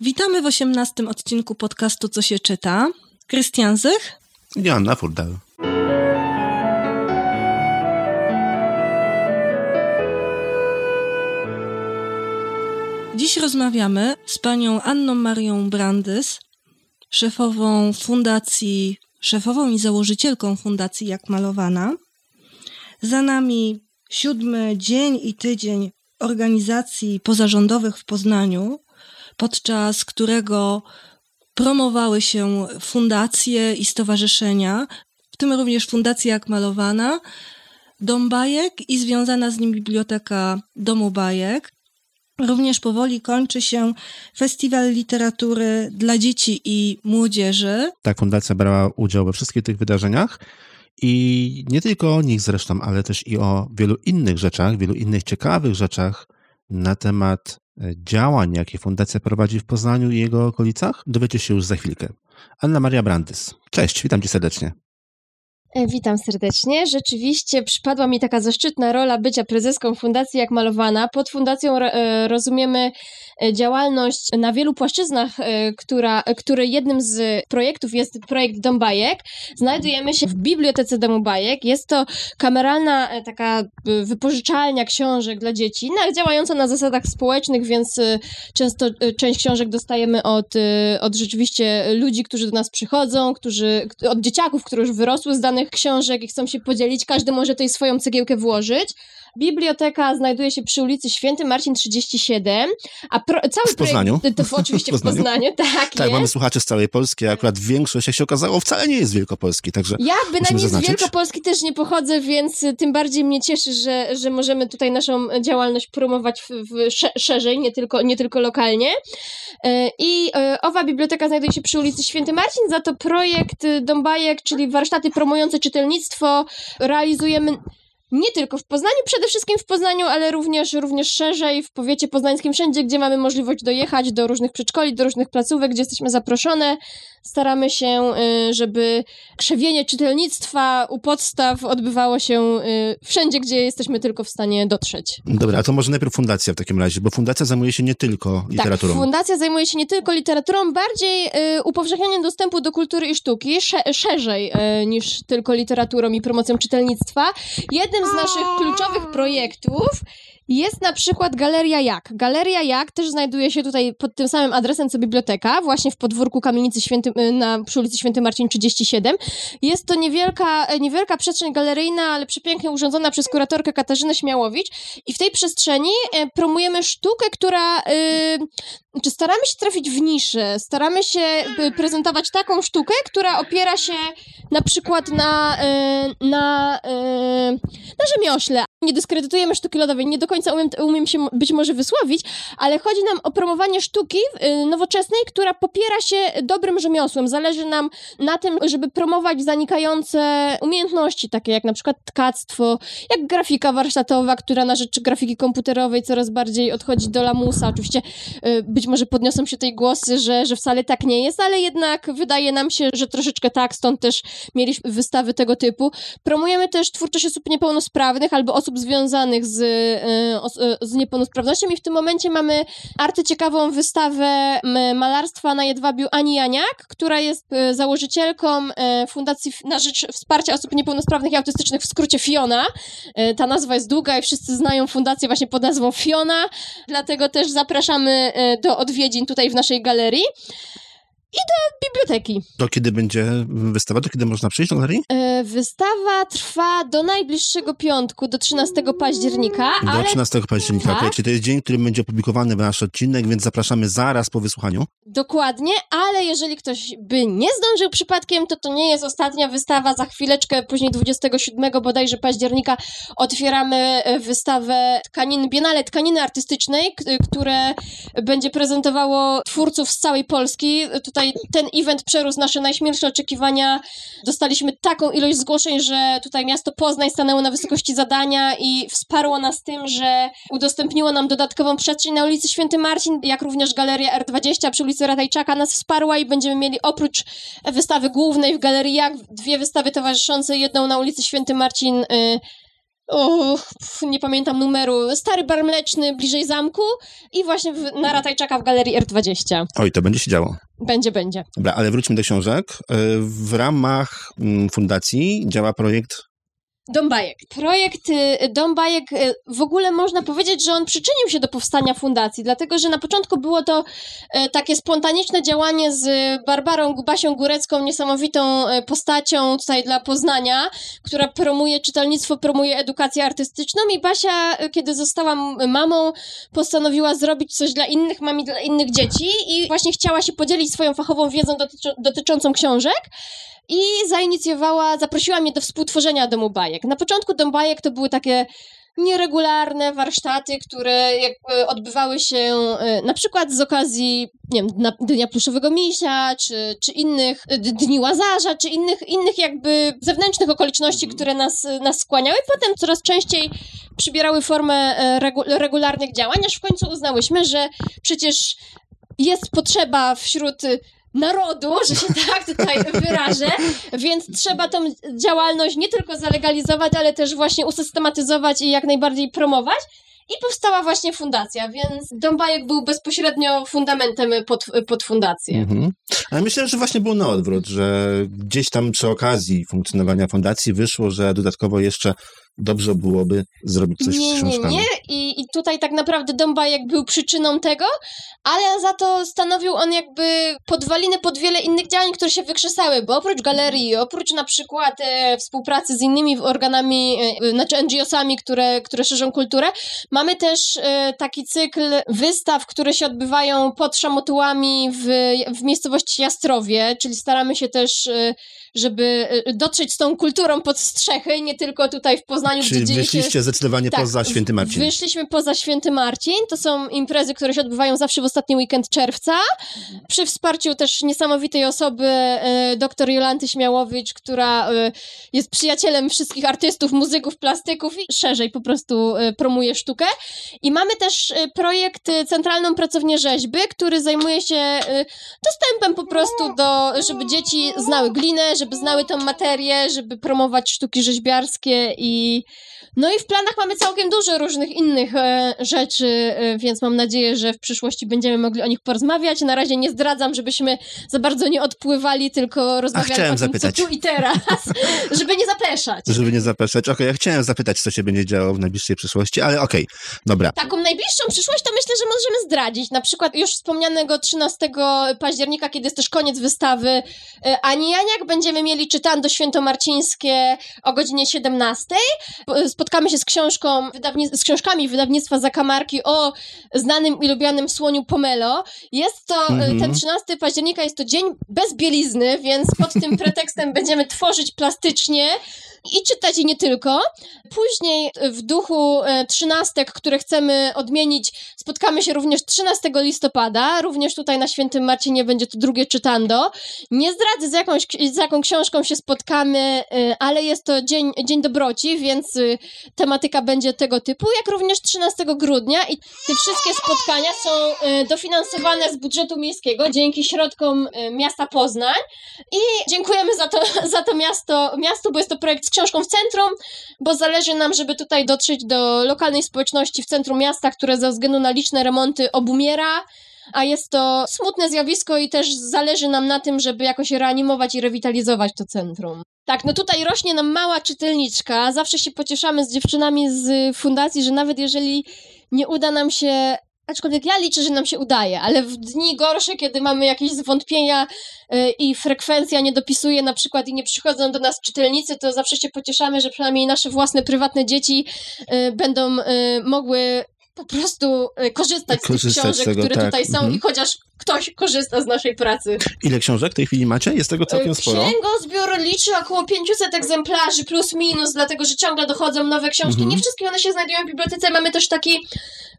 Witamy w osiemnastym odcinku podcastu Co się czyta. Krystian Zych. Joanna Furdal. Dziś rozmawiamy z panią Anną Marią Brandys, szefową fundacji, szefową i założycielką fundacji Jak Malowana. Za nami siódmy dzień i tydzień organizacji pozarządowych w Poznaniu, podczas którego promowały się fundacje i stowarzyszenia, w tym również Fundacja Jak Malowana, Dom Bajek i związana z nim Biblioteka Domu Bajek. Również powoli kończy się Festiwal Literatury dla Dzieci i Młodzieży. Ta fundacja brała udział we wszystkich tych wydarzeniach i nie tylko o nich zresztą, ale też i o wielu innych rzeczach, wielu innych ciekawych rzeczach na temat działań, jakie fundacja prowadzi w Poznaniu i jego okolicach, dowiecie się już za chwilkę. Anna Maria Brandys. Cześć, witam cię serdecznie. E, witam serdecznie. Rzeczywiście przypadła mi taka zaszczytna rola bycia prezeską Fundacji Jak Malowana. Pod fundacją e, rozumiemy e, działalność na wielu płaszczyznach, która, który jednym z projektów jest projekt Dom Bajek. Znajdujemy się w Bibliotece Domu Bajek. Jest to kameralna taka wypożyczalnia książek dla dzieci, działająca na zasadach społecznych, więc często część książek dostajemy od, od rzeczywiście ludzi, którzy do nas przychodzą, którzy, od dzieciaków, które już wyrosły z danych książek i chcą się podzielić, każdy może tutaj swoją cegiełkę włożyć. Biblioteka znajduje się przy ulicy Święty Marcin 37, a pro, cały w Poznaniu. projekt... To, to oczywiście w Poznaniu, w Poznaniu tak Tak, jest. mamy słuchaczy z całej Polski, a akurat większość, jak się okazało, wcale nie jest Wielkopolski, także Ja bynajmniej z Wielkopolski też nie pochodzę, więc tym bardziej mnie cieszy, że, że możemy tutaj naszą działalność promować w, w szerzej, nie tylko, nie tylko lokalnie. E, I e, owa biblioteka znajduje się przy ulicy Święty Marcin, za to projekt Dąbajek, czyli warsztaty promujące czytelnictwo, realizujemy nie tylko w Poznaniu, przede wszystkim w Poznaniu, ale również, również szerzej w powiecie poznańskim, wszędzie, gdzie mamy możliwość dojechać do różnych przedszkoli, do różnych placówek, gdzie jesteśmy zaproszone. Staramy się, y, żeby krzewienie czytelnictwa u podstaw odbywało się y, wszędzie, gdzie jesteśmy tylko w stanie dotrzeć. Dobra, a to może najpierw fundacja w takim razie, bo fundacja zajmuje się nie tylko tak, literaturą. Tak, fundacja zajmuje się nie tylko literaturą, bardziej y, upowszechnianiem dostępu do kultury i sztuki, szerzej niż tylko literaturą i promocją czytelnictwa. Jednym jednym z naszych kluczowych projektów jest na przykład Galeria Jak. Galeria Jak też znajduje się tutaj pod tym samym adresem co biblioteka, właśnie w podwórku kamienicy Święty, y, na, przy ulicy Święty Marcin 37. Jest to niewielka, e, niewielka przestrzeń galeryjna, ale przepięknie urządzona przez kuratorkę Katarzynę Śmiałowicz i w tej przestrzeni e, promujemy sztukę, która... Y, czy staramy się trafić w niszę, staramy się prezentować taką sztukę, która opiera się na przykład na, y, na, na rzemiośle. Nie dyskredytujemy sztuki lodowej, nie do końca końca umiem, umiem się być może wysłowić, ale chodzi nam o promowanie sztuki y, nowoczesnej, która popiera się dobrym rzemiosłem. Zależy nam na tym, żeby promować zanikające umiejętności, takie jak na przykład tkactwo, jak grafika warsztatowa, która na rzecz grafiki komputerowej coraz bardziej odchodzi do lamusa. Oczywiście y, być może podniosą się tej głosy, że, że wcale tak nie jest, ale jednak wydaje nam się, że troszeczkę tak, stąd też mieliśmy wystawy tego typu. Promujemy też twórczość osób niepełnosprawnych albo osób związanych z y, z niepełnosprawnością i w tym momencie mamy arcyciekawą wystawę malarstwa na Jedwabiu Ani Janiak, która jest e, założycielką e, Fundacji na Rzecz Wsparcia Osób Niepełnosprawnych i Autystycznych, w skrócie FIONA. Ta nazwa jest długa i wszyscy znają fundację właśnie pod nazwą FIONA, dlatego też zapraszamy do odwiedzin tutaj w naszej galerii i do biblioteki. Do kiedy będzie wystawa? Do kiedy można przyjść do galerii? E, wystawa trwa do najbliższego piątku, do 13 października. Do ale... 13 października, tak? okay. czyli to jest dzień, który będzie opublikowany w nasz odcinek, więc zapraszamy zaraz po wysłuchaniu. Dokładnie, ale jeżeli ktoś by nie zdążył przypadkiem, to to nie jest ostatnia wystawa. Za chwileczkę, później 27 bodajże października otwieramy e, wystawę tkanin, Biennale Tkaniny Artystycznej, które będzie prezentowało twórców z całej Polski. Tutaj tutaj ten event przerósł nasze najśmielsze oczekiwania. Dostaliśmy taką ilość zgłoszeń, że tutaj miasto Poznań stanęło na wysokości zadania i wsparło nas tym, że udostępniło nam dodatkową przestrzeń na ulicy Święty Marcin, jak również Galeria R20 przy ulicy Ratajczaka nas wsparła i będziemy mieli oprócz wystawy głównej w Galerii Jak dwie wystawy towarzyszące, jedną na ulicy Święty Marcin y, o, pf, nie pamiętam numeru, Stary Bar Mleczny bliżej zamku i właśnie w, na Ratajczaka w Galerii R20. Oj, to będzie się działo. Będzie, będzie. Dobra, ale wróćmy do książek. E, W ramach mm, fundacji działa projekt Dom Bajek. Projekt y, Dom Bajek, y, w ogóle można powiedzieć, że on przyczynił się do powstania fundacji, dlatego że na początku było to y, takie spontaniczne działanie z Barbarą Basią Górecką, niesamowitą postacią tutaj dla Poznania, która promuje czytelnictwo, promuje edukację artystyczną i Basia, kiedy została mamą, postanowiła zrobić coś dla innych mam i dla innych dzieci i właśnie chciała się podzielić swoją fachową wiedzą dotyczy- dotyczącą książek i zainicjowała, zaprosiła mnie do współtworzenia Domu Bajek. Na początku Dom Bajek to były takie nieregularne warsztaty, które jakby odbywały się e, na przykład z okazji, nie wiem, Dnia Pluszowego Misia, czy, czy innych Dni Łazarza, czy innych, innych jakby zewnętrznych okoliczności, które nas, nas skłaniały. Potem coraz częściej przybierały formę e, regu- regularnych działań, aż w końcu uznałyśmy, że przecież jest potrzeba wśród y, narodu, że się tak tutaj wyrażę, więc trzeba tą działalność nie tylko zalegalizować, ale też właśnie usystematyzować i jak najbardziej promować. I powstała właśnie fundacja, więc Dom Bajek był bezpośrednio fundamentem pod, pod fundację. Mhm. Ale myślę, że właśnie było na odwrót, że gdzieś tam przy okazji funkcjonowania fundacji wyszło, że dodatkowo jeszcze dobrze byłoby zrobić coś nie, z nie, książkami. nie. I, I tutaj tak naprawdę Dom Bajek był przyczyną tego, ale za to stanowił on jakby podwaliny pod wiele innych działań, które się wykrzesały, bo oprócz galerii, oprócz na przykład e, współpracy z innymi organami, e, znaczy NGO-sami, które, które szerzą kulturę, mamy też e, taki cykl wystaw, które się odbywają pod szamotułami w, w miejscowości Jastrowie, czyli staramy się też, e, żeby e, dotrzeć z tą kulturą pod strzechy, nie tylko tutaj w Poznaniu, Czyli gdzie dzieje się wyszliście zdecydowanie tak, poza Święty Marcin. Wyszliśmy poza Święty Marcin. To są imprezy, które się odbywają zawsze w ostatni weekend czerwca. Przy wsparciu też niesamowitej osoby, e, dr Jolanty Śmiałowicz, która e, jest przyjacielem wszystkich artystów, muzyków, plastyków i szerzej po prostu promuje sztukę. I mamy też projekt Centralną Pracownię Rzeźby, który zajmuje się dostępem po prostu do, żeby dzieci znały glinę, żeby znały tą materię, żeby promować sztuki rzeźbiarskie i no i w planach mamy całkiem dużo różnych innych e, rzeczy, e, więc mam nadzieję, że w przyszłości będziemy mogli o nich porozmawiać. Na razie nie zdradzam, żebyśmy za bardzo nie odpływali, tylko rozmawiali chciałem o tym, zapytać. co tu i teraz, żeby nie zapeszać. Żeby nie zapeszać. Okej, ja chciałem zapytać, co się będzie działo w najbliższej przyszłości, ale okej, dobra. Taką najbliższą przyszłość to myślę, że możemy zdradzić. Na przykład już wspomnianego 13 października, kiedy jest też koniec wystawy e, Ani Janiak, będziemy mieli czytando świętomarcińskie o godzinie 17. P- Spotkamy się z książką, z książkami wydawnictwa Zakamarki o znanym i lubianym słoniu Pomelo. Jest to, e, Mhm. ten 13 października jest to dzień bez bielizny, więc pod tym pretekstem będziemy tworzyć plastycznie i czytać i nie tylko. Później w duchu e, trzynastek, które chcemy odmienić, spotkamy się również 13 listopada. Również tutaj na Świętym Marcinie będzie to drugie czytando. Nie zdradzę z, jakąś, z jaką książką się spotkamy, e, ale jest to dzień, dzień dobroci, więc e, tematyka będzie tego typu, jak również 13 grudnia i te wszystkie spotkania są dofinansowane z budżetu miejskiego dzięki środkom miasta Poznań i dziękujemy za to, za to miasto, miastu, bo jest to projekt z książką w centrum, bo zależy nam, żeby tutaj dotrzeć do lokalnej społeczności w centrum miasta, które ze względu na liczne remonty obumiera, a jest to smutne zjawisko i też zależy nam na tym, żeby jakoś reanimować i rewitalizować to centrum. Tak, no tutaj rośnie nam mała czytelniczka. Zawsze się pocieszamy z dziewczynami z fundacji, że nawet jeżeli nie uda nam się Aczkolwiek ja liczę, że nam się udaje, ale w dni gorsze, kiedy mamy jakieś zwątpienia y, i frekwencja nie dopisuje na przykład i nie przychodzą do nas czytelnicy, to zawsze się pocieszamy, że przynajmniej nasze własne, prywatne dzieci y, będą y, mogły po prostu y, korzystać z tych Korzystać z książek, tego, które tak. tutaj są Mhm. i chociaż ktoś korzysta z naszej pracy. Ile książek w tej chwili macie? Jest tego całkiem sporo. Księgozbiór liczy około 500 egzemplarzy plus minus, dlatego że ciągle dochodzą nowe książki. Mhm. Nie wszystkie one się znajdują w bibliotece. Mamy też taki,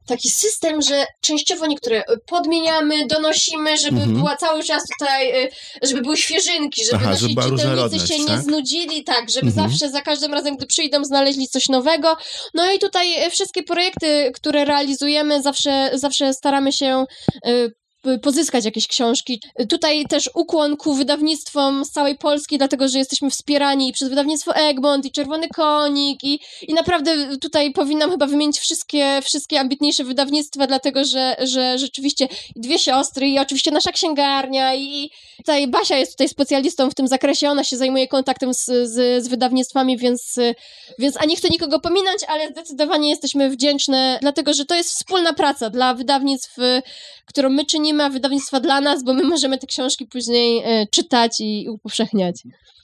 taki system, że częściowo niektóre y, podmieniamy, donosimy, żeby Mhm. była cały czas tutaj, y, żeby były świeżynki, żeby Aha, nasi żeby czytelnicy się nie tak? znudzili, tak, żeby Mhm. zawsze za każdym razem, gdy przyjdą, znaleźli coś nowego. No i tutaj y, wszystkie projekty, które realizujemy, zawsze, zawsze staramy się pozyskać jakieś książki. Tutaj też ukłon ku wydawnictwom z całej Polski, dlatego że jesteśmy wspierani przez wydawnictwo Egmont i Czerwony Konik i, i naprawdę tutaj powinnam chyba wymienić wszystkie, wszystkie ambitniejsze wydawnictwa, dlatego że, że rzeczywiście dwie siostry i oczywiście nasza księgarnia i tutaj Basia jest tutaj specjalistą w tym zakresie, ona się zajmuje kontaktem z, z, z wydawnictwami, więc, więc a nie chcę nikogo pominąć, ale zdecydowanie jesteśmy wdzięczne, dlatego że to jest wspólna praca dla wydawnictw, którą my czynimy, a wydawnictwa dla nas, bo my możemy te książki później e, czytać i upowszechniać.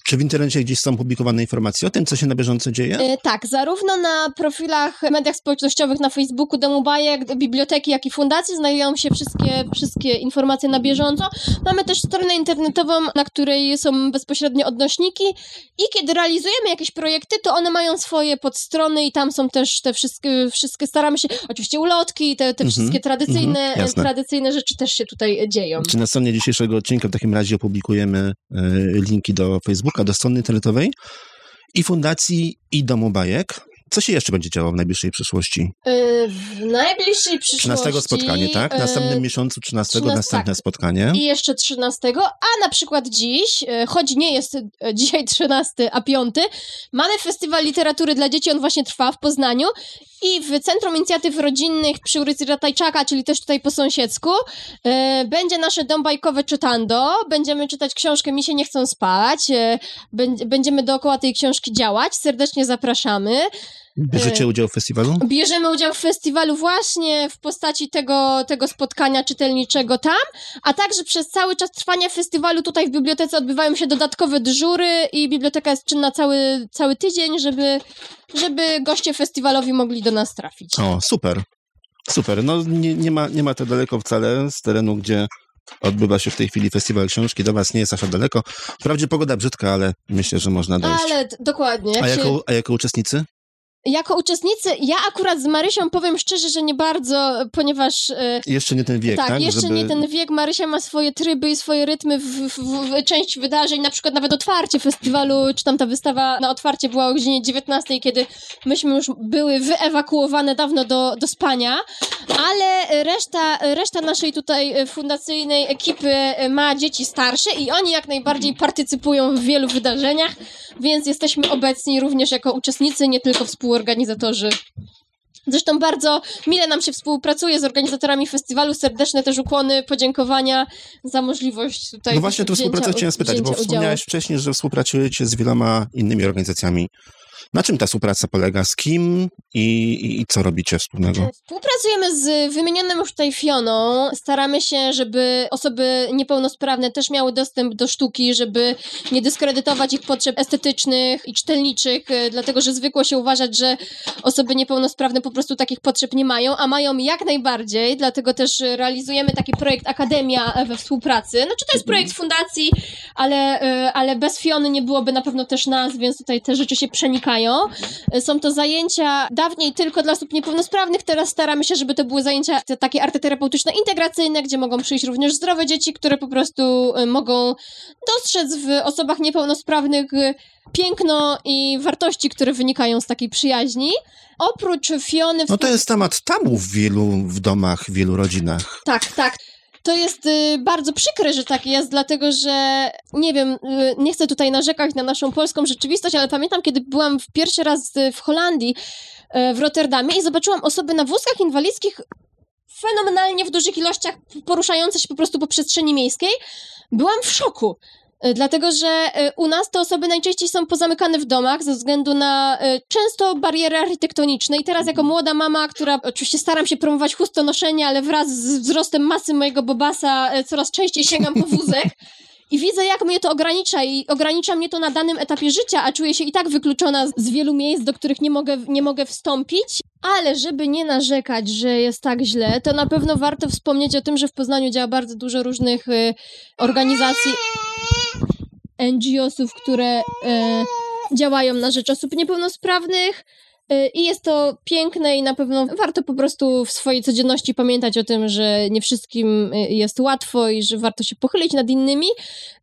Czy w internecie gdzieś są publikowane informacje o tym, co się na bieżąco dzieje? E, tak, zarówno na profilach, mediach społecznościowych, na Facebooku Domu Bajek, biblioteki, jak i fundacji znajdują się wszystkie, wszystkie informacje na bieżąco. Mamy też stronę internetową, na której są bezpośrednio odnośniki i kiedy realizujemy jakieś projekty, to one mają swoje podstrony i tam są też te wszystkie, wszystkie staramy się, oczywiście ulotki, te, te Mhm, wszystkie tradycyjne, mhm, tradycyjne rzeczy też się tutaj dzieją. Czy na stronie dzisiejszego odcinka w takim razie opublikujemy e, linki do Facebooka, do strony internetowej i fundacji i domu bajek? Co się jeszcze będzie działo w najbliższej przyszłości? Y, W najbliższej przyszłości... 13 spotkanie, tak? W y, następnym miesiącu 13, 13, następne tak. spotkanie. I jeszcze 13, a na przykład dziś, e, choć nie jest e, dzisiaj 13, a 5, mamy Festiwal Literatury dla Dzieci, on właśnie trwa w Poznaniu i w Centrum Inicjatyw Rodzinnych przy ulicy Ratajczaka, czyli też tutaj po sąsiedzku, e, będzie nasze dom bajkowe czytando, będziemy czytać książkę Mi się nie chcą spać, będ- będziemy dookoła tej książki działać, serdecznie zapraszamy. Bierzecie udział w festiwalu? Bierzemy udział w festiwalu właśnie w postaci tego, tego spotkania czytelniczego tam, a także przez cały czas trwania festiwalu tutaj w bibliotece odbywają się dodatkowe dyżury i biblioteka jest czynna cały, cały tydzień, żeby, żeby goście festiwalowi mogli do nas trafić. O, super. Super. No nie, nie, ma, nie ma to daleko wcale z terenu, gdzie odbywa się w tej chwili festiwal książki. Do was nie jest aż daleko. Wprawdzie pogoda brzydka, ale myślę, że można dojść. Ale dokładnie. A się, jako, a jako uczestnicy? Jako uczestnicy, ja akurat z Marysią powiem szczerze, że nie bardzo, ponieważ... e, Jeszcze nie ten wiek, tak? tak, jeszcze Żeby- nie ten wiek. Marysia ma swoje tryby i swoje rytmy w, w, w, część wydarzeń, na przykład nawet otwarcie festiwalu, czy tam ta wystawa na otwarcie była o godzinie 19, kiedy myśmy już były wyewakuowane dawno do, do spania, ale reszta, reszta naszej tutaj fundacyjnej ekipy ma dzieci starsze i oni jak najbardziej partycypują w wielu wydarzeniach, więc jesteśmy obecni również jako uczestnicy, nie tylko współorganizatorzy. Zresztą bardzo mile nam się współpracuje z organizatorami festiwalu. Serdeczne też ukłony, podziękowania za możliwość tutaj. No właśnie, tu współpracę chciałem spytać, bo wzięcia udziału. wspomniałeś wcześniej, że współpracujecie z wieloma innymi organizacjami. Na czym ta współpraca polega? Z kim i, i, i co robicie wspólnego? Współpracujemy z wymienionym już tutaj Fioną. Staramy się, żeby osoby niepełnosprawne też miały dostęp do sztuki, żeby nie dyskredytować ich potrzeb estetycznych i czytelniczych, e, dlatego że zwykło się uważać, że osoby niepełnosprawne po prostu takich potrzeb nie mają, a mają jak najbardziej, dlatego też realizujemy taki projekt Akademia we współpracy. Znaczy to jest projekt fundacji, ale, e, ale bez Fiony nie byłoby na pewno też nas, więc tutaj te rzeczy się przenikają. E, Są to zajęcia dawniej tylko dla osób niepełnosprawnych, teraz staramy się, żeby to były zajęcia takie arteterapeutyczne, integracyjne, gdzie mogą przyjść również zdrowe dzieci, które po prostu e, mogą dostrzec w osobach niepełnosprawnych e, piękno i wartości, które wynikają z takiej przyjaźni. Oprócz Fiony... No to jest temat tabu w wielu w domach, w wielu rodzinach. Tak, tak. To jest y, bardzo przykre, że tak jest, dlatego że nie wiem, y, nie chcę tutaj narzekać na naszą polską rzeczywistość, ale pamiętam, kiedy byłam w pierwszy raz y, w Holandii, w Rotterdamie i zobaczyłam osoby na wózkach inwalidzkich fenomenalnie w dużych ilościach poruszające się po prostu po przestrzeni miejskiej. Byłam w szoku. Y, Dlatego, że y, u nas te osoby najczęściej są pozamykane w domach ze względu na y, często bariery architektoniczne. I teraz, jako młoda mama, która oczywiście staram się promować chustonoszenie, ale wraz z wzrostem masy mojego bobasa coraz częściej sięgam po wózek. I widzę, jak mnie to ogranicza, i ogranicza mnie to na danym etapie życia, a czuję się i tak wykluczona z wielu miejsc, do których nie mogę, nie mogę wstąpić. Ale żeby nie narzekać, że jest tak źle, to na pewno warto wspomnieć o tym, że w Poznaniu działa bardzo dużo różnych organizacji, NGO-sów, które e, działają na rzecz osób niepełnosprawnych. E, I jest to piękne i na pewno warto po prostu w swojej codzienności pamiętać o tym, że nie wszystkim e, jest łatwo i że warto się pochylić nad innymi.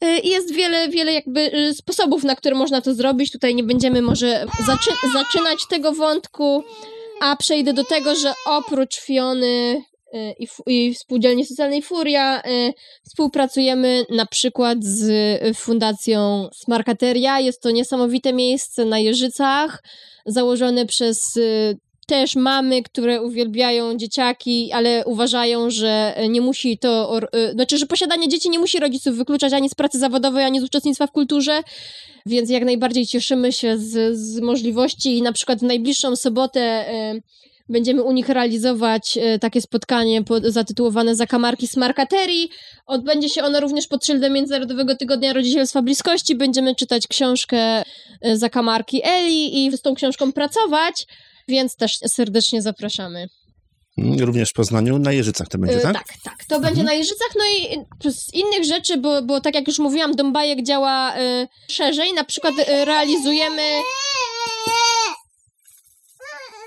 E, I jest wiele, wiele jakby e, sposobów, na które można to zrobić. Tutaj nie będziemy może zaczy- zaczynać tego wątku, a przejdę do tego, że oprócz Fiony i, fu- i Spółdzielni Socjalnej Furia. y, Współpracujemy na przykład z y, Fundacją Smarkateria. Jest to niesamowite miejsce na Jeżycach, założone przez y, też mamy, które uwielbiają dzieciaki, ale uważają, że nie musi to, y, znaczy, że posiadanie dzieci nie musi rodziców wykluczać ani z pracy zawodowej, ani z uczestnictwa w kulturze, więc jak najbardziej cieszymy się z, z możliwości i na przykład w najbliższą sobotę y, będziemy u nich realizować y, takie spotkanie pod, zatytułowane Zakamarki Smarkaterii. Odbędzie się ono również pod szyldem Międzynarodowego Tygodnia Rodzicielstwa Bliskości. Będziemy czytać książkę y, Zakamarki Eli i z tą książką pracować, więc też serdecznie zapraszamy. Również w Poznaniu, na Jeżycach to będzie, Y, tak? tak, tak. To będzie na Jeżycach, no i z innych rzeczy, bo, bo tak jak już mówiłam, Dąbajek działa y, szerzej. Na przykład y, realizujemy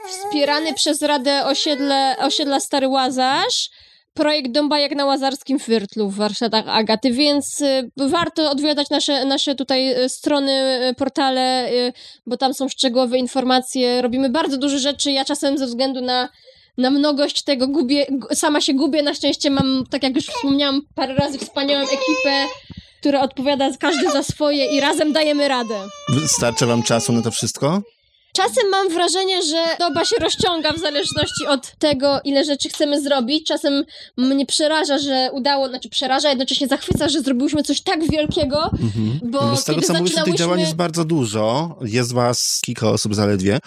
wspierany przez Radę Osiedle, Osiedla Stary Łazarz projekt Dąbajek na Łazarskim Wyrtlu w warsztatach Agaty, więc y, warto odwiedzać nasze, nasze tutaj y, strony, y, portale, bo tam są szczegółowe informacje. Robimy bardzo dużo rzeczy. Ja czasem ze względu na na mnogość tego gubię, gu- sama się gubię. Na szczęście mam, tak jak już wspomniałam, parę razy wspaniałą ekipę, która odpowiada każdy za swoje i razem dajemy radę. Starczy wam czasu na to wszystko? Czasem mam wrażenie, że doba się rozciąga w zależności od tego, ile rzeczy chcemy zrobić. Czasem mnie przeraża, że udało, znaczy przeraża, jednocześnie zachwyca, że zrobiliśmy coś tak wielkiego, Mhm. bo, No z tego, co mówisz, tych działań jest bardzo dużo. Jest was kilka osób zaledwie.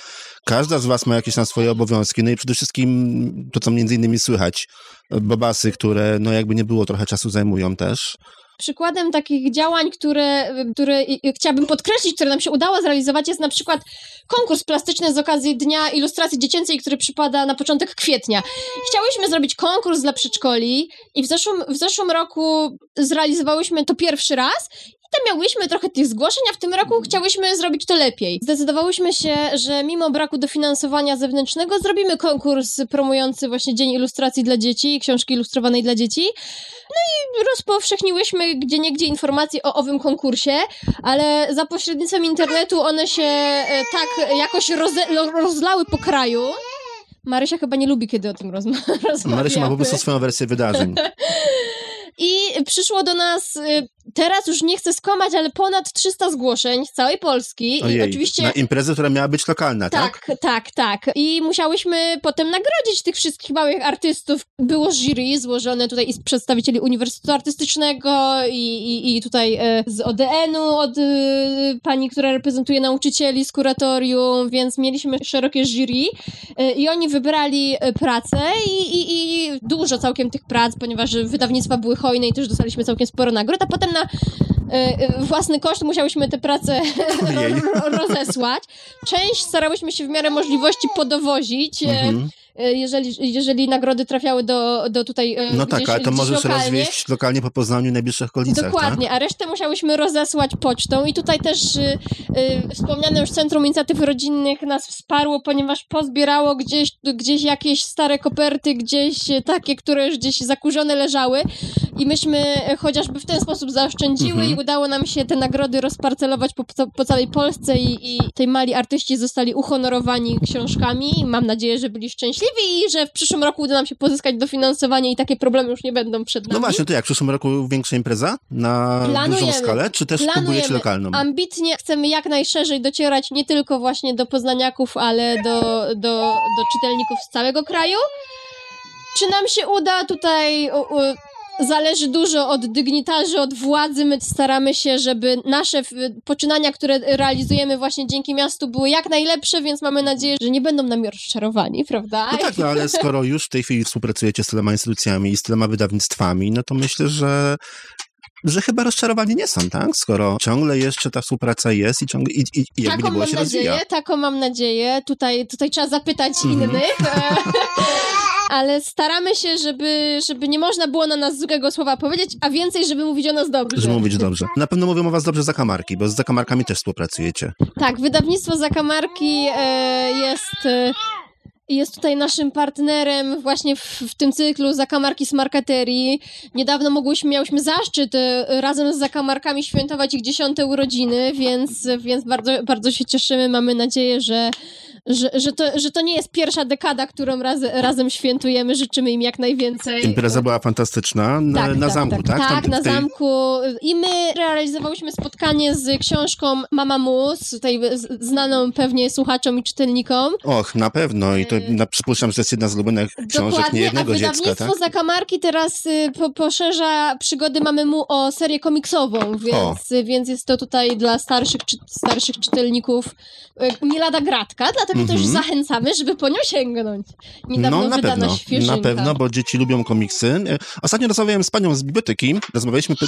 Każda z was ma jakieś tam swoje obowiązki. No i przede wszystkim to, co między innymi słychać, bobasy, które no jakby nie było, trochę czasu zajmują też. Przykładem takich działań, które, które chciałabym podkreślić, które nam się udało zrealizować, jest na przykład konkurs plastyczny z okazji Dnia Ilustracji Dziecięcej, który przypada na początek kwietnia. Chciałyśmy zrobić konkurs dla przedszkoli i w zeszłym, w zeszłym roku zrealizowałyśmy to pierwszy raz. I tam miałyśmy trochę tych zgłoszeń, a w tym roku chciałyśmy zrobić to lepiej. Zdecydowałyśmy się, że mimo braku dofinansowania zewnętrznego zrobimy konkurs promujący właśnie Dzień Ilustracji dla Dzieci i książki ilustrowanej dla dzieci rozpowszechniłyśmy gdzie niegdzie informacje o owym konkursie, ale za pośrednictwem internetu one się e, tak jakoś roze, rozlały po kraju. Marysia chyba nie lubi, kiedy o tym rozma- rozmawiamy. Marysia ma po prostu swoją wersję wydarzeń. I przyszło do nas, y, teraz już nie chcę skłamać, ale ponad 300 zgłoszeń z całej Polski. I Ojej, oczywiście... na imprezę, która miała być lokalna, tak? Tak, tak, tak. I musiałyśmy potem nagrodzić tych wszystkich małych artystów. Było jury złożone tutaj i z przedstawicieli Uniwersytetu Artystycznego i, i, i tutaj e, z ODN-u, od e, pani, która reprezentuje nauczycieli z kuratorium, więc mieliśmy szerokie jury e, i oni wybrali pracę i, i, i dużo całkiem tych prac, ponieważ wydawnictwa były hojne i też dostaliśmy całkiem sporo nagród, a potem na e, własny koszt musiałyśmy te prace ro- rozesłać. Część starałyśmy się w miarę możliwości podowozić, e, Mhm. e, jeżeli, jeżeli nagrody trafiały do, do tutaj e, No tak, ale to możesz lokalnie. rozwieść lokalnie po Poznaniu i najbliższych okolicach, Dokładnie, a resztę musiałyśmy rozesłać pocztą i tutaj też y, y, wspomniane już Centrum Inicjatyw Rodzinnych nas wsparło, ponieważ pozbierało gdzieś, gdzieś jakieś stare koperty, gdzieś y, takie, które już gdzieś zakurzone leżały i myśmy y, chociażby w ten sposób zaoszczędziły Mhm. i udało nam się te nagrody rozparcelować po, po, całej Polsce i, i tej mali artyści zostali uhonorowani książkami. Mam nadzieję, że byli szczęśliwi i że w przyszłym roku uda nam się pozyskać dofinansowanie i takie problemy już nie będą przed tak? nami. No właśnie, to jak, w przyszłym roku większa impreza na Planujemy. dużą skalę, czy też Planujemy. próbujecie lokalną? Ambitnie chcemy jak najszerzej docierać nie tylko właśnie do poznaniaków, ale do, do, do czytelników z całego kraju. Czy nam się uda tutaj... U, u, Zależy dużo od dygnitarzy, od władzy. My staramy się, żeby nasze w- poczynania, które realizujemy właśnie dzięki miastu, były jak najlepsze, więc mamy nadzieję, że nie będą nami rozczarowani, prawda? No tak, no ale skoro już w tej chwili współpracujecie z tyloma instytucjami i z tyloma wydawnictwami, no to myślę, że że chyba rozczarowani nie są, tak? Skoro ciągle jeszcze ta współpraca jest i ciągle i, i, i jakby taką nie było mam się nadzieję, rozwija. taką mam nadzieję. Tutaj, tutaj trzeba zapytać Mhm. innych. Ale staramy się, żeby, żeby nie można było na nas złego słowa powiedzieć, a więcej, żeby mówić o nas dobrze. Żeby mówić dobrze. Na pewno mówią o was dobrze zakamarki, bo z zakamarkami też współpracujecie. Tak, wydawnictwo Zakamarki e, jest, e, jest tutaj naszym partnerem właśnie w, w tym cyklu Zakamarki z Markaterii. Niedawno mogłyśmy, miałyśmy zaszczyt e, razem z Zakamarkami świętować ich dziesiąte urodziny, więc, więc bardzo, bardzo się cieszymy. Mamy nadzieję, że, że, że, to, że to nie jest pierwsza dekada, którą raz, razem świętujemy. Życzymy im jak najwięcej. Impreza była fantastyczna na, Tak, na tak, zamku, tak? Tak, Tam na tej- zamku. I my realizowałyśmy spotkanie z książką Mama Mus, tutaj znaną pewnie słuchaczom i czytelnikom. Och, na pewno i to na, przypuszczam, że to jest jedna z ulubionych książek niejednego a dziecka, tak? Zakamarki teraz y, po, poszerza przygody Mamy Mu o serię komiksową, więc, więc jest to tutaj dla starszych, czy, starszych czytelników y, nie lada gratka, dlatego też Mhm. zachęcamy, żeby po nią sięgnąć. Niedawno No na pewno, świeżynka. na pewno, bo dzieci lubią komiksy. E, Ostatnio rozmawiałem z panią z biblioteki, rozmawialiśmy, py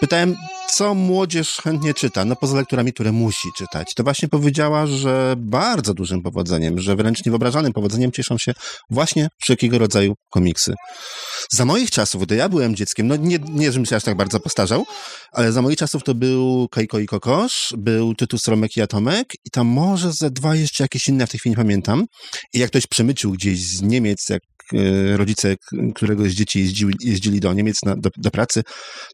pytałem, co młodzież chętnie czyta, no poza lekturami, które musi czytać. To właśnie powiedziała, że bardzo dużym powodzeniem, że wręcz niewyobrażalnym powodzeniem cieszą się właśnie wszelkiego rodzaju komiksy. Za moich czasów, gdy ja byłem dzieckiem, no nie, nie żebym się aż tak bardzo postarzał, ale za moich czasów to był Kajko i Kokosz, był Tytus Romek i Atomek i tam może ze dwa jeszcze jakieś inne, w tej chwili nie pamiętam. I jak ktoś przemycił gdzieś z Niemiec, jak e, rodzice któregoś z dzieci jeździły, jeździli do Niemiec na, do, do pracy,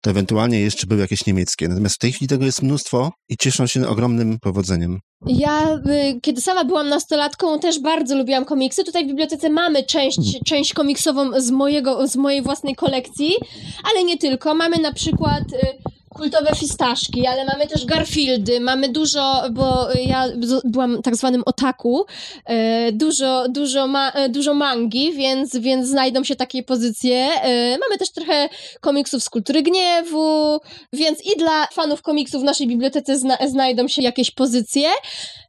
to ewentualnie jeszcze były jakieś niemieckie. Natomiast w tej chwili tego jest mnóstwo i cieszą się ogromnym powodzeniem. Ja, y, kiedy sama byłam nastolatką, też bardzo lubiłam komiksy. Tutaj w bibliotece mamy część, część komiksową z, mojego, z mojej własnej kolekcji, ale nie tylko. Mamy na przykład y, kultowe fistaszki, ale mamy też Garfieldy, mamy dużo, bo ja byłam tak zwanym otaku, y, dużo, dużo, ma, y, dużo mangi, więc, więc znajdą się takie pozycje. Y, Mamy też trochę komiksów z kultury gniewu, więc i dla fanów komiksów w naszej bibliotece zna, znajdą się jakieś pozycje.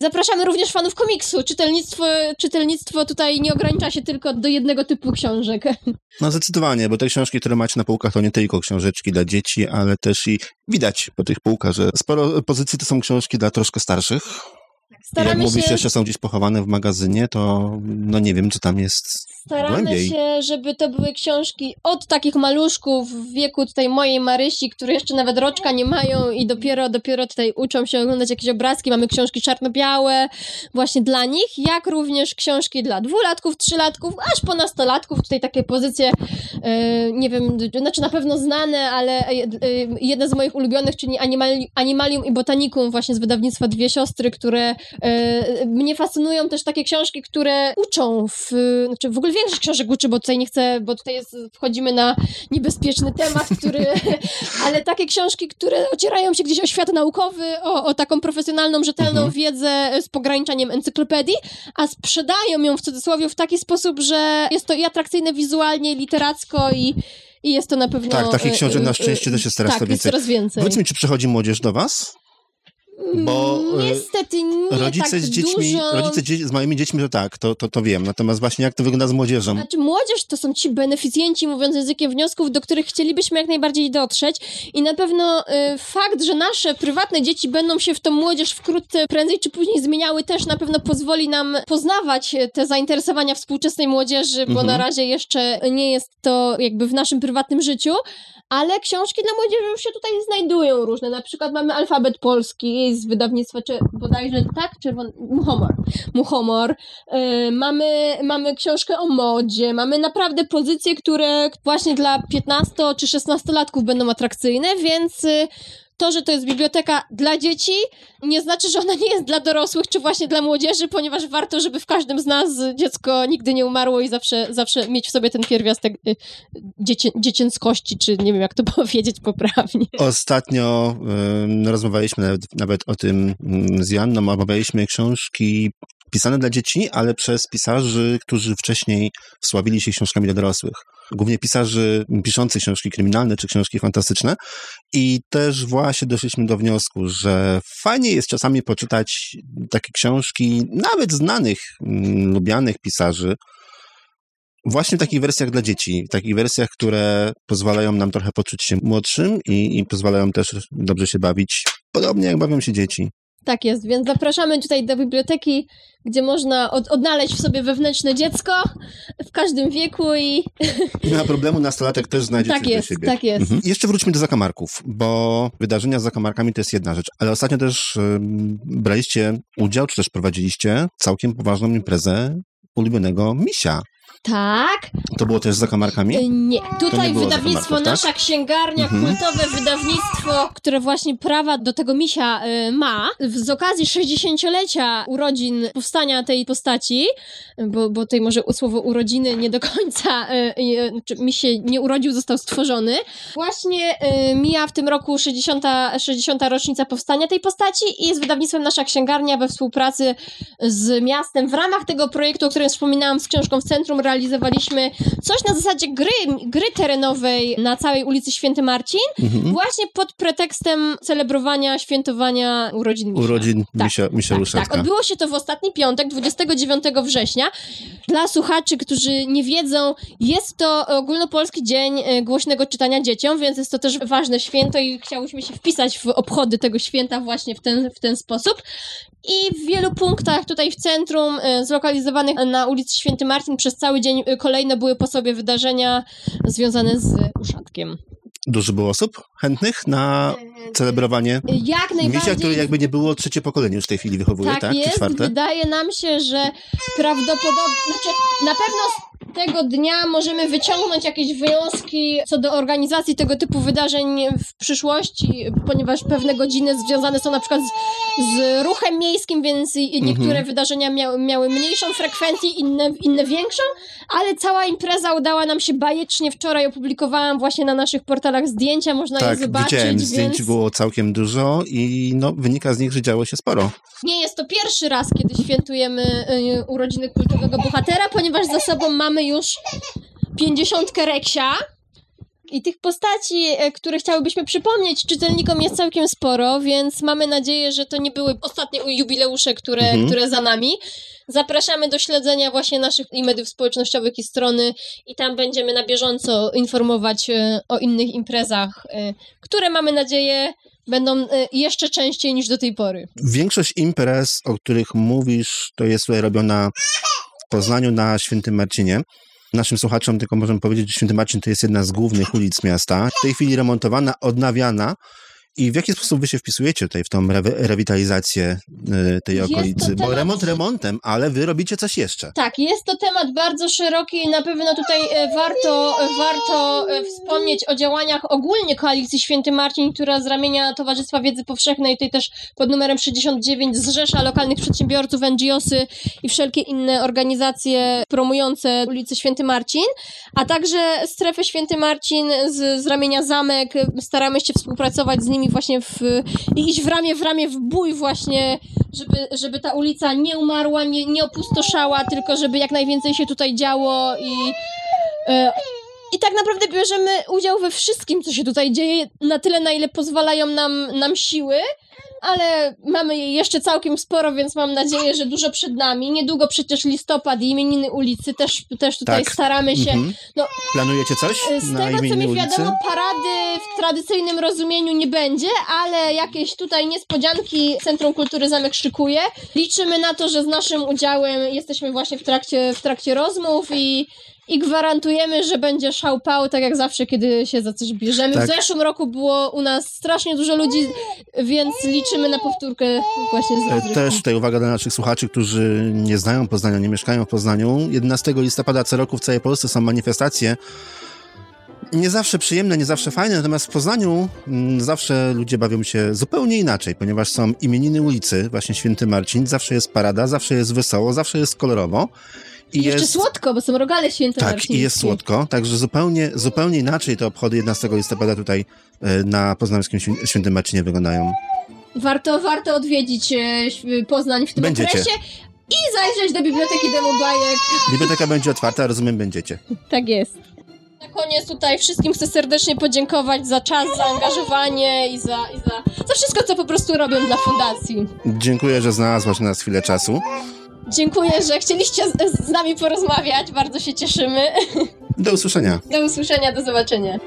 Zapraszamy również fanów komiksu. Czytelnictwo, czytelnictwo tutaj nie ogranicza się tylko do jednego typu książek. No zdecydowanie, bo te książki, które macie na półkach, to nie tylko książeczki dla dzieci, ale też i widać po tych półkach, że sporo pozycji to są książki dla troszkę starszych. I jak Staramy mówisz, się, jeszcze są gdzieś pochowane w magazynie, to no nie wiem, czy tam jest staramy głębiej. się, żeby to były książki od takich maluszków w wieku tutaj mojej Marysi, które jeszcze nawet roczka nie mają i dopiero, dopiero tutaj uczą się oglądać jakieś obrazki. Mamy książki czarno-białe właśnie dla nich, jak również książki dla dwulatków, trzylatków, aż po nastolatków. Tutaj takie pozycje, e, nie wiem, znaczy na pewno znane, ale e, e, jedna z moich ulubionych, czyli Animali, Animalium i Botanikum właśnie z wydawnictwa Dwie Siostry, które mnie fascynują też takie książki, które uczą, w, znaczy w ogóle większość książek uczy, bo tutaj nie chcę, bo tutaj jest, wchodzimy na niebezpieczny temat, który, ale takie książki, które ocierają się gdzieś o świat naukowy, o, o taką profesjonalną, rzetelną Mhm. wiedzę z pograniczeniem encyklopedii, a sprzedają ją w cudzysłowie w taki sposób, że jest to i atrakcyjne wizualnie, literacko i i jest to na pewno... Tak, takich e, książek na e, szczęście też jest teraz tak, więcej. coraz więcej. Powiedz mi, czy przychodzi młodzież do was? Bo, Mm, e, Niestety nie Rodzice tak z dziećmi, dużo... rodzice dzie- z małymi dziećmi to tak, to, to, to wiem. Natomiast właśnie jak to wygląda z młodzieżą? Znaczy, młodzież to są ci beneficjenci, mówiąc językiem wniosków, do których chcielibyśmy jak najbardziej dotrzeć. I na pewno y, fakt, że nasze prywatne dzieci będą się w tą młodzież wkrótce, prędzej czy później zmieniały, też na pewno pozwoli nam poznawać e, te zainteresowania współczesnej młodzieży, bo Mhm. na razie jeszcze nie jest to jakby w naszym prywatnym życiu. Ale książki dla młodzieży już się tutaj znajdują różne. Na przykład mamy alfabet polski z wydawnictwa, czy bodajże tak, czerwony, Muchomor. Muchomor. E, mamy, mamy książkę o modzie, mamy naprawdę pozycje, które właśnie dla 15 czy 16 latków będą atrakcyjne, więc y, to, że to jest biblioteka dla dzieci, nie znaczy, że ona nie jest dla dorosłych, czy właśnie dla młodzieży, ponieważ warto, żeby w każdym z nas dziecko nigdy nie umarło i zawsze, zawsze mieć w sobie ten pierwiastek y, dziecię, dziecięcości, czy nie wiem, jak to powiedzieć poprawnie. Ostatnio rozmawialiśmy nawet, nawet o tym y, z Janną, omawialiśmy książki pisane dla dzieci, ale przez pisarzy, którzy wcześniej sławili się książkami dla dorosłych. Głównie pisarzy piszących książki kryminalne czy książki fantastyczne. I też właśnie doszliśmy do wniosku, że fajnie jest czasami poczytać takie książki, nawet znanych, mm, lubianych pisarzy, Właśnie w takich wersjach dla dzieci, w takich wersjach, które pozwalają nam trochę poczuć się młodszym i, i pozwalają też dobrze się bawić, podobnie jak bawią się dzieci. Tak jest, więc zapraszamy tutaj do biblioteki, gdzie można od, odnaleźć w sobie wewnętrzne dziecko w każdym wieku i Nie ma problemu, nastolatek też znajdzie tak coś jest, dla siebie. tak jest. Mhm. Jeszcze wróćmy do zakamarków, bo wydarzenia z zakamarkami to jest jedna rzecz, ale ostatnio też ym, braliście udział, czy też prowadziliście całkiem poważną imprezę ulubionego misia. Tak. To było też z zakamarkami? Y, Nie. Tutaj nie wydawnictwo tak? Nasza Księgarnia, Mhm. kultowe wydawnictwo, które właśnie prawa do tego misia y, ma. Z okazji 60-lecia urodzin powstania tej postaci, bo, bo tutaj może słowo urodziny nie do końca, y, y, czy mi się nie urodził, został stworzony. Właśnie mija w tym roku 60, 60 rocznica powstania tej postaci i z wydawnictwem Nasza Księgarnia we współpracy z miastem w ramach tego projektu, o którym wspominałam z książką w centrum, realizowaliśmy coś na zasadzie gry, gry terenowej na całej ulicy Święty Marcin, Mhm. właśnie pod pretekstem celebrowania, świętowania urodzin Misia. Urodzin Tak, Misia, Misia Tak, tak, odbyło się to w ostatni piątek, 29 września. Dla słuchaczy, którzy nie wiedzą, jest to ogólnopolski dzień e, głośnego czytania dzieciom, więc jest to też ważne święto i chciałyśmy się wpisać w obchody tego święta właśnie w ten, w ten sposób. I w wielu punktach tutaj w centrum, e, zlokalizowanych na ulicy Święty Marcin, przez cały dzień e, kolejne były po sobie wydarzenia związane z uszatkiem. Dużo było osób chętnych na celebrowanie E, Jak Misia, najbardziej... który jakby nie było trzecie pokolenie już w tej chwili wychowuje, tak? Tak Czy jest. czwarte? Wydaje nam się, że prawdopodobnie, znaczy na pewno tego dnia możemy wyciągnąć jakieś wyjątki co do organizacji tego typu wydarzeń w przyszłości, ponieważ pewne godziny związane są na przykład z, z ruchem miejskim, więc niektóre Mhm. wydarzenia miały, miały mniejszą frekwencję, inne, inne większą, ale cała impreza udała nam się bajecznie. Wczoraj opublikowałam właśnie na naszych portalach zdjęcia, można je Tak, zobaczyć, widziałem, więc... zdjęć było całkiem dużo i no, wynika z nich, że działo się sporo. Nie jest to pierwszy raz, kiedy świętujemy y, urodziny kultowego bohatera, ponieważ za sobą mamy już pięćdziesiątkę Reksia. I tych postaci, e, które chciałybyśmy przypomnieć czytelnikom jest całkiem sporo, więc mamy nadzieję, że to nie były ostatnie jubileusze, które, Mhm. które za nami. Zapraszamy do śledzenia właśnie naszych i mediów społecznościowych i strony i tam będziemy na bieżąco informować e, o innych imprezach, e, które mamy nadzieję będą jeszcze częściej niż do tej pory. Większość imprez, o których mówisz, to jest tutaj robiona Poznaniu na Świętym Marcinie. Naszym słuchaczom tylko możemy powiedzieć, że Święty Marcin to jest jedna z głównych ulic miasta. W tej chwili remontowana, odnawiana. I w jaki sposób wy się wpisujecie tutaj w tą re- rewitalizację y, tej Jest okolicy? Bo remont remontem, ale wy robicie coś jeszcze. Tak, jest to temat bardzo szeroki i na pewno tutaj e, warto, e, warto e, wspomnieć o działaniach ogólnie Koalicji Święty Marcin, która z ramienia Towarzystwa Wiedzy Powszechnej, tutaj też pod numerem 69 zrzesza lokalnych przedsiębiorców, NGOsy i wszelkie inne organizacje promujące ulicę Święty Marcin, a także strefę Święty Marcin z, z ramienia Zamek. Staramy się współpracować z nimi właśnie w, i iść w ramię w ramię w bój właśnie, żeby, żeby ta ulica nie umarła, nie, nie opustoszała, tylko żeby jak najwięcej się tutaj działo i e, i tak naprawdę bierzemy udział we wszystkim, co się tutaj dzieje, na tyle, na ile pozwalają nam, nam siły, ale mamy jej jeszcze całkiem sporo, więc mam nadzieję, że dużo przed nami. Niedługo przecież listopad i imieniny ulicy, też, też tutaj Tak. staramy się Mhm. no, Planujecie coś z na tego, co mi ulicy? wiadomo, parady w tradycyjnym rozumieniu nie będzie, ale jakieś tutaj niespodzianki Centrum Kultury Zamek szykuje. Liczymy na to, że z naszym udziałem jesteśmy właśnie w trakcie, w trakcie rozmów i, i gwarantujemy, że będzie szałpał, tak jak zawsze, kiedy się za coś bierzemy. Tak. W zeszłym roku było u nas strasznie dużo ludzi, więc liczymy na powtórkę właśnie z E, rozrywką. Też tutaj uwaga dla naszych słuchaczy, którzy nie znają Poznania, nie mieszkają w Poznaniu. 11 listopada co roku w całej Polsce są manifestacje. Nie zawsze przyjemne, nie zawsze fajne, natomiast w Poznaniu mm, zawsze ludzie bawią się zupełnie inaczej, ponieważ są imieniny ulicy, właśnie Święty Marcin, zawsze jest parada, zawsze jest wesoło, zawsze jest kolorowo. I jeszcze jest, słodko, bo są rogale tak, świętomarcińskie. i jest słodko, także zupełnie, zupełnie inaczej te obchody 11 listopada tutaj e, na poznańskim Świę- Świętym Marcinie wyglądają. Warto, warto odwiedzić e, Poznań w tym Będziecie. okresie i zajrzeć do Biblioteki Domu Bajek. Biblioteka będzie otwarta, rozumiem, będziecie. Tak jest. Na koniec tutaj wszystkim chcę serdecznie podziękować za czas, zaangażowanie i za, i za, za wszystko, co po prostu robią dla fundacji. Dziękuję, że znalazłaś na nas chwilę czasu. Dziękuję, że chcieliście z, z nami porozmawiać. Bardzo się cieszymy. Do usłyszenia. Do usłyszenia, do zobaczenia.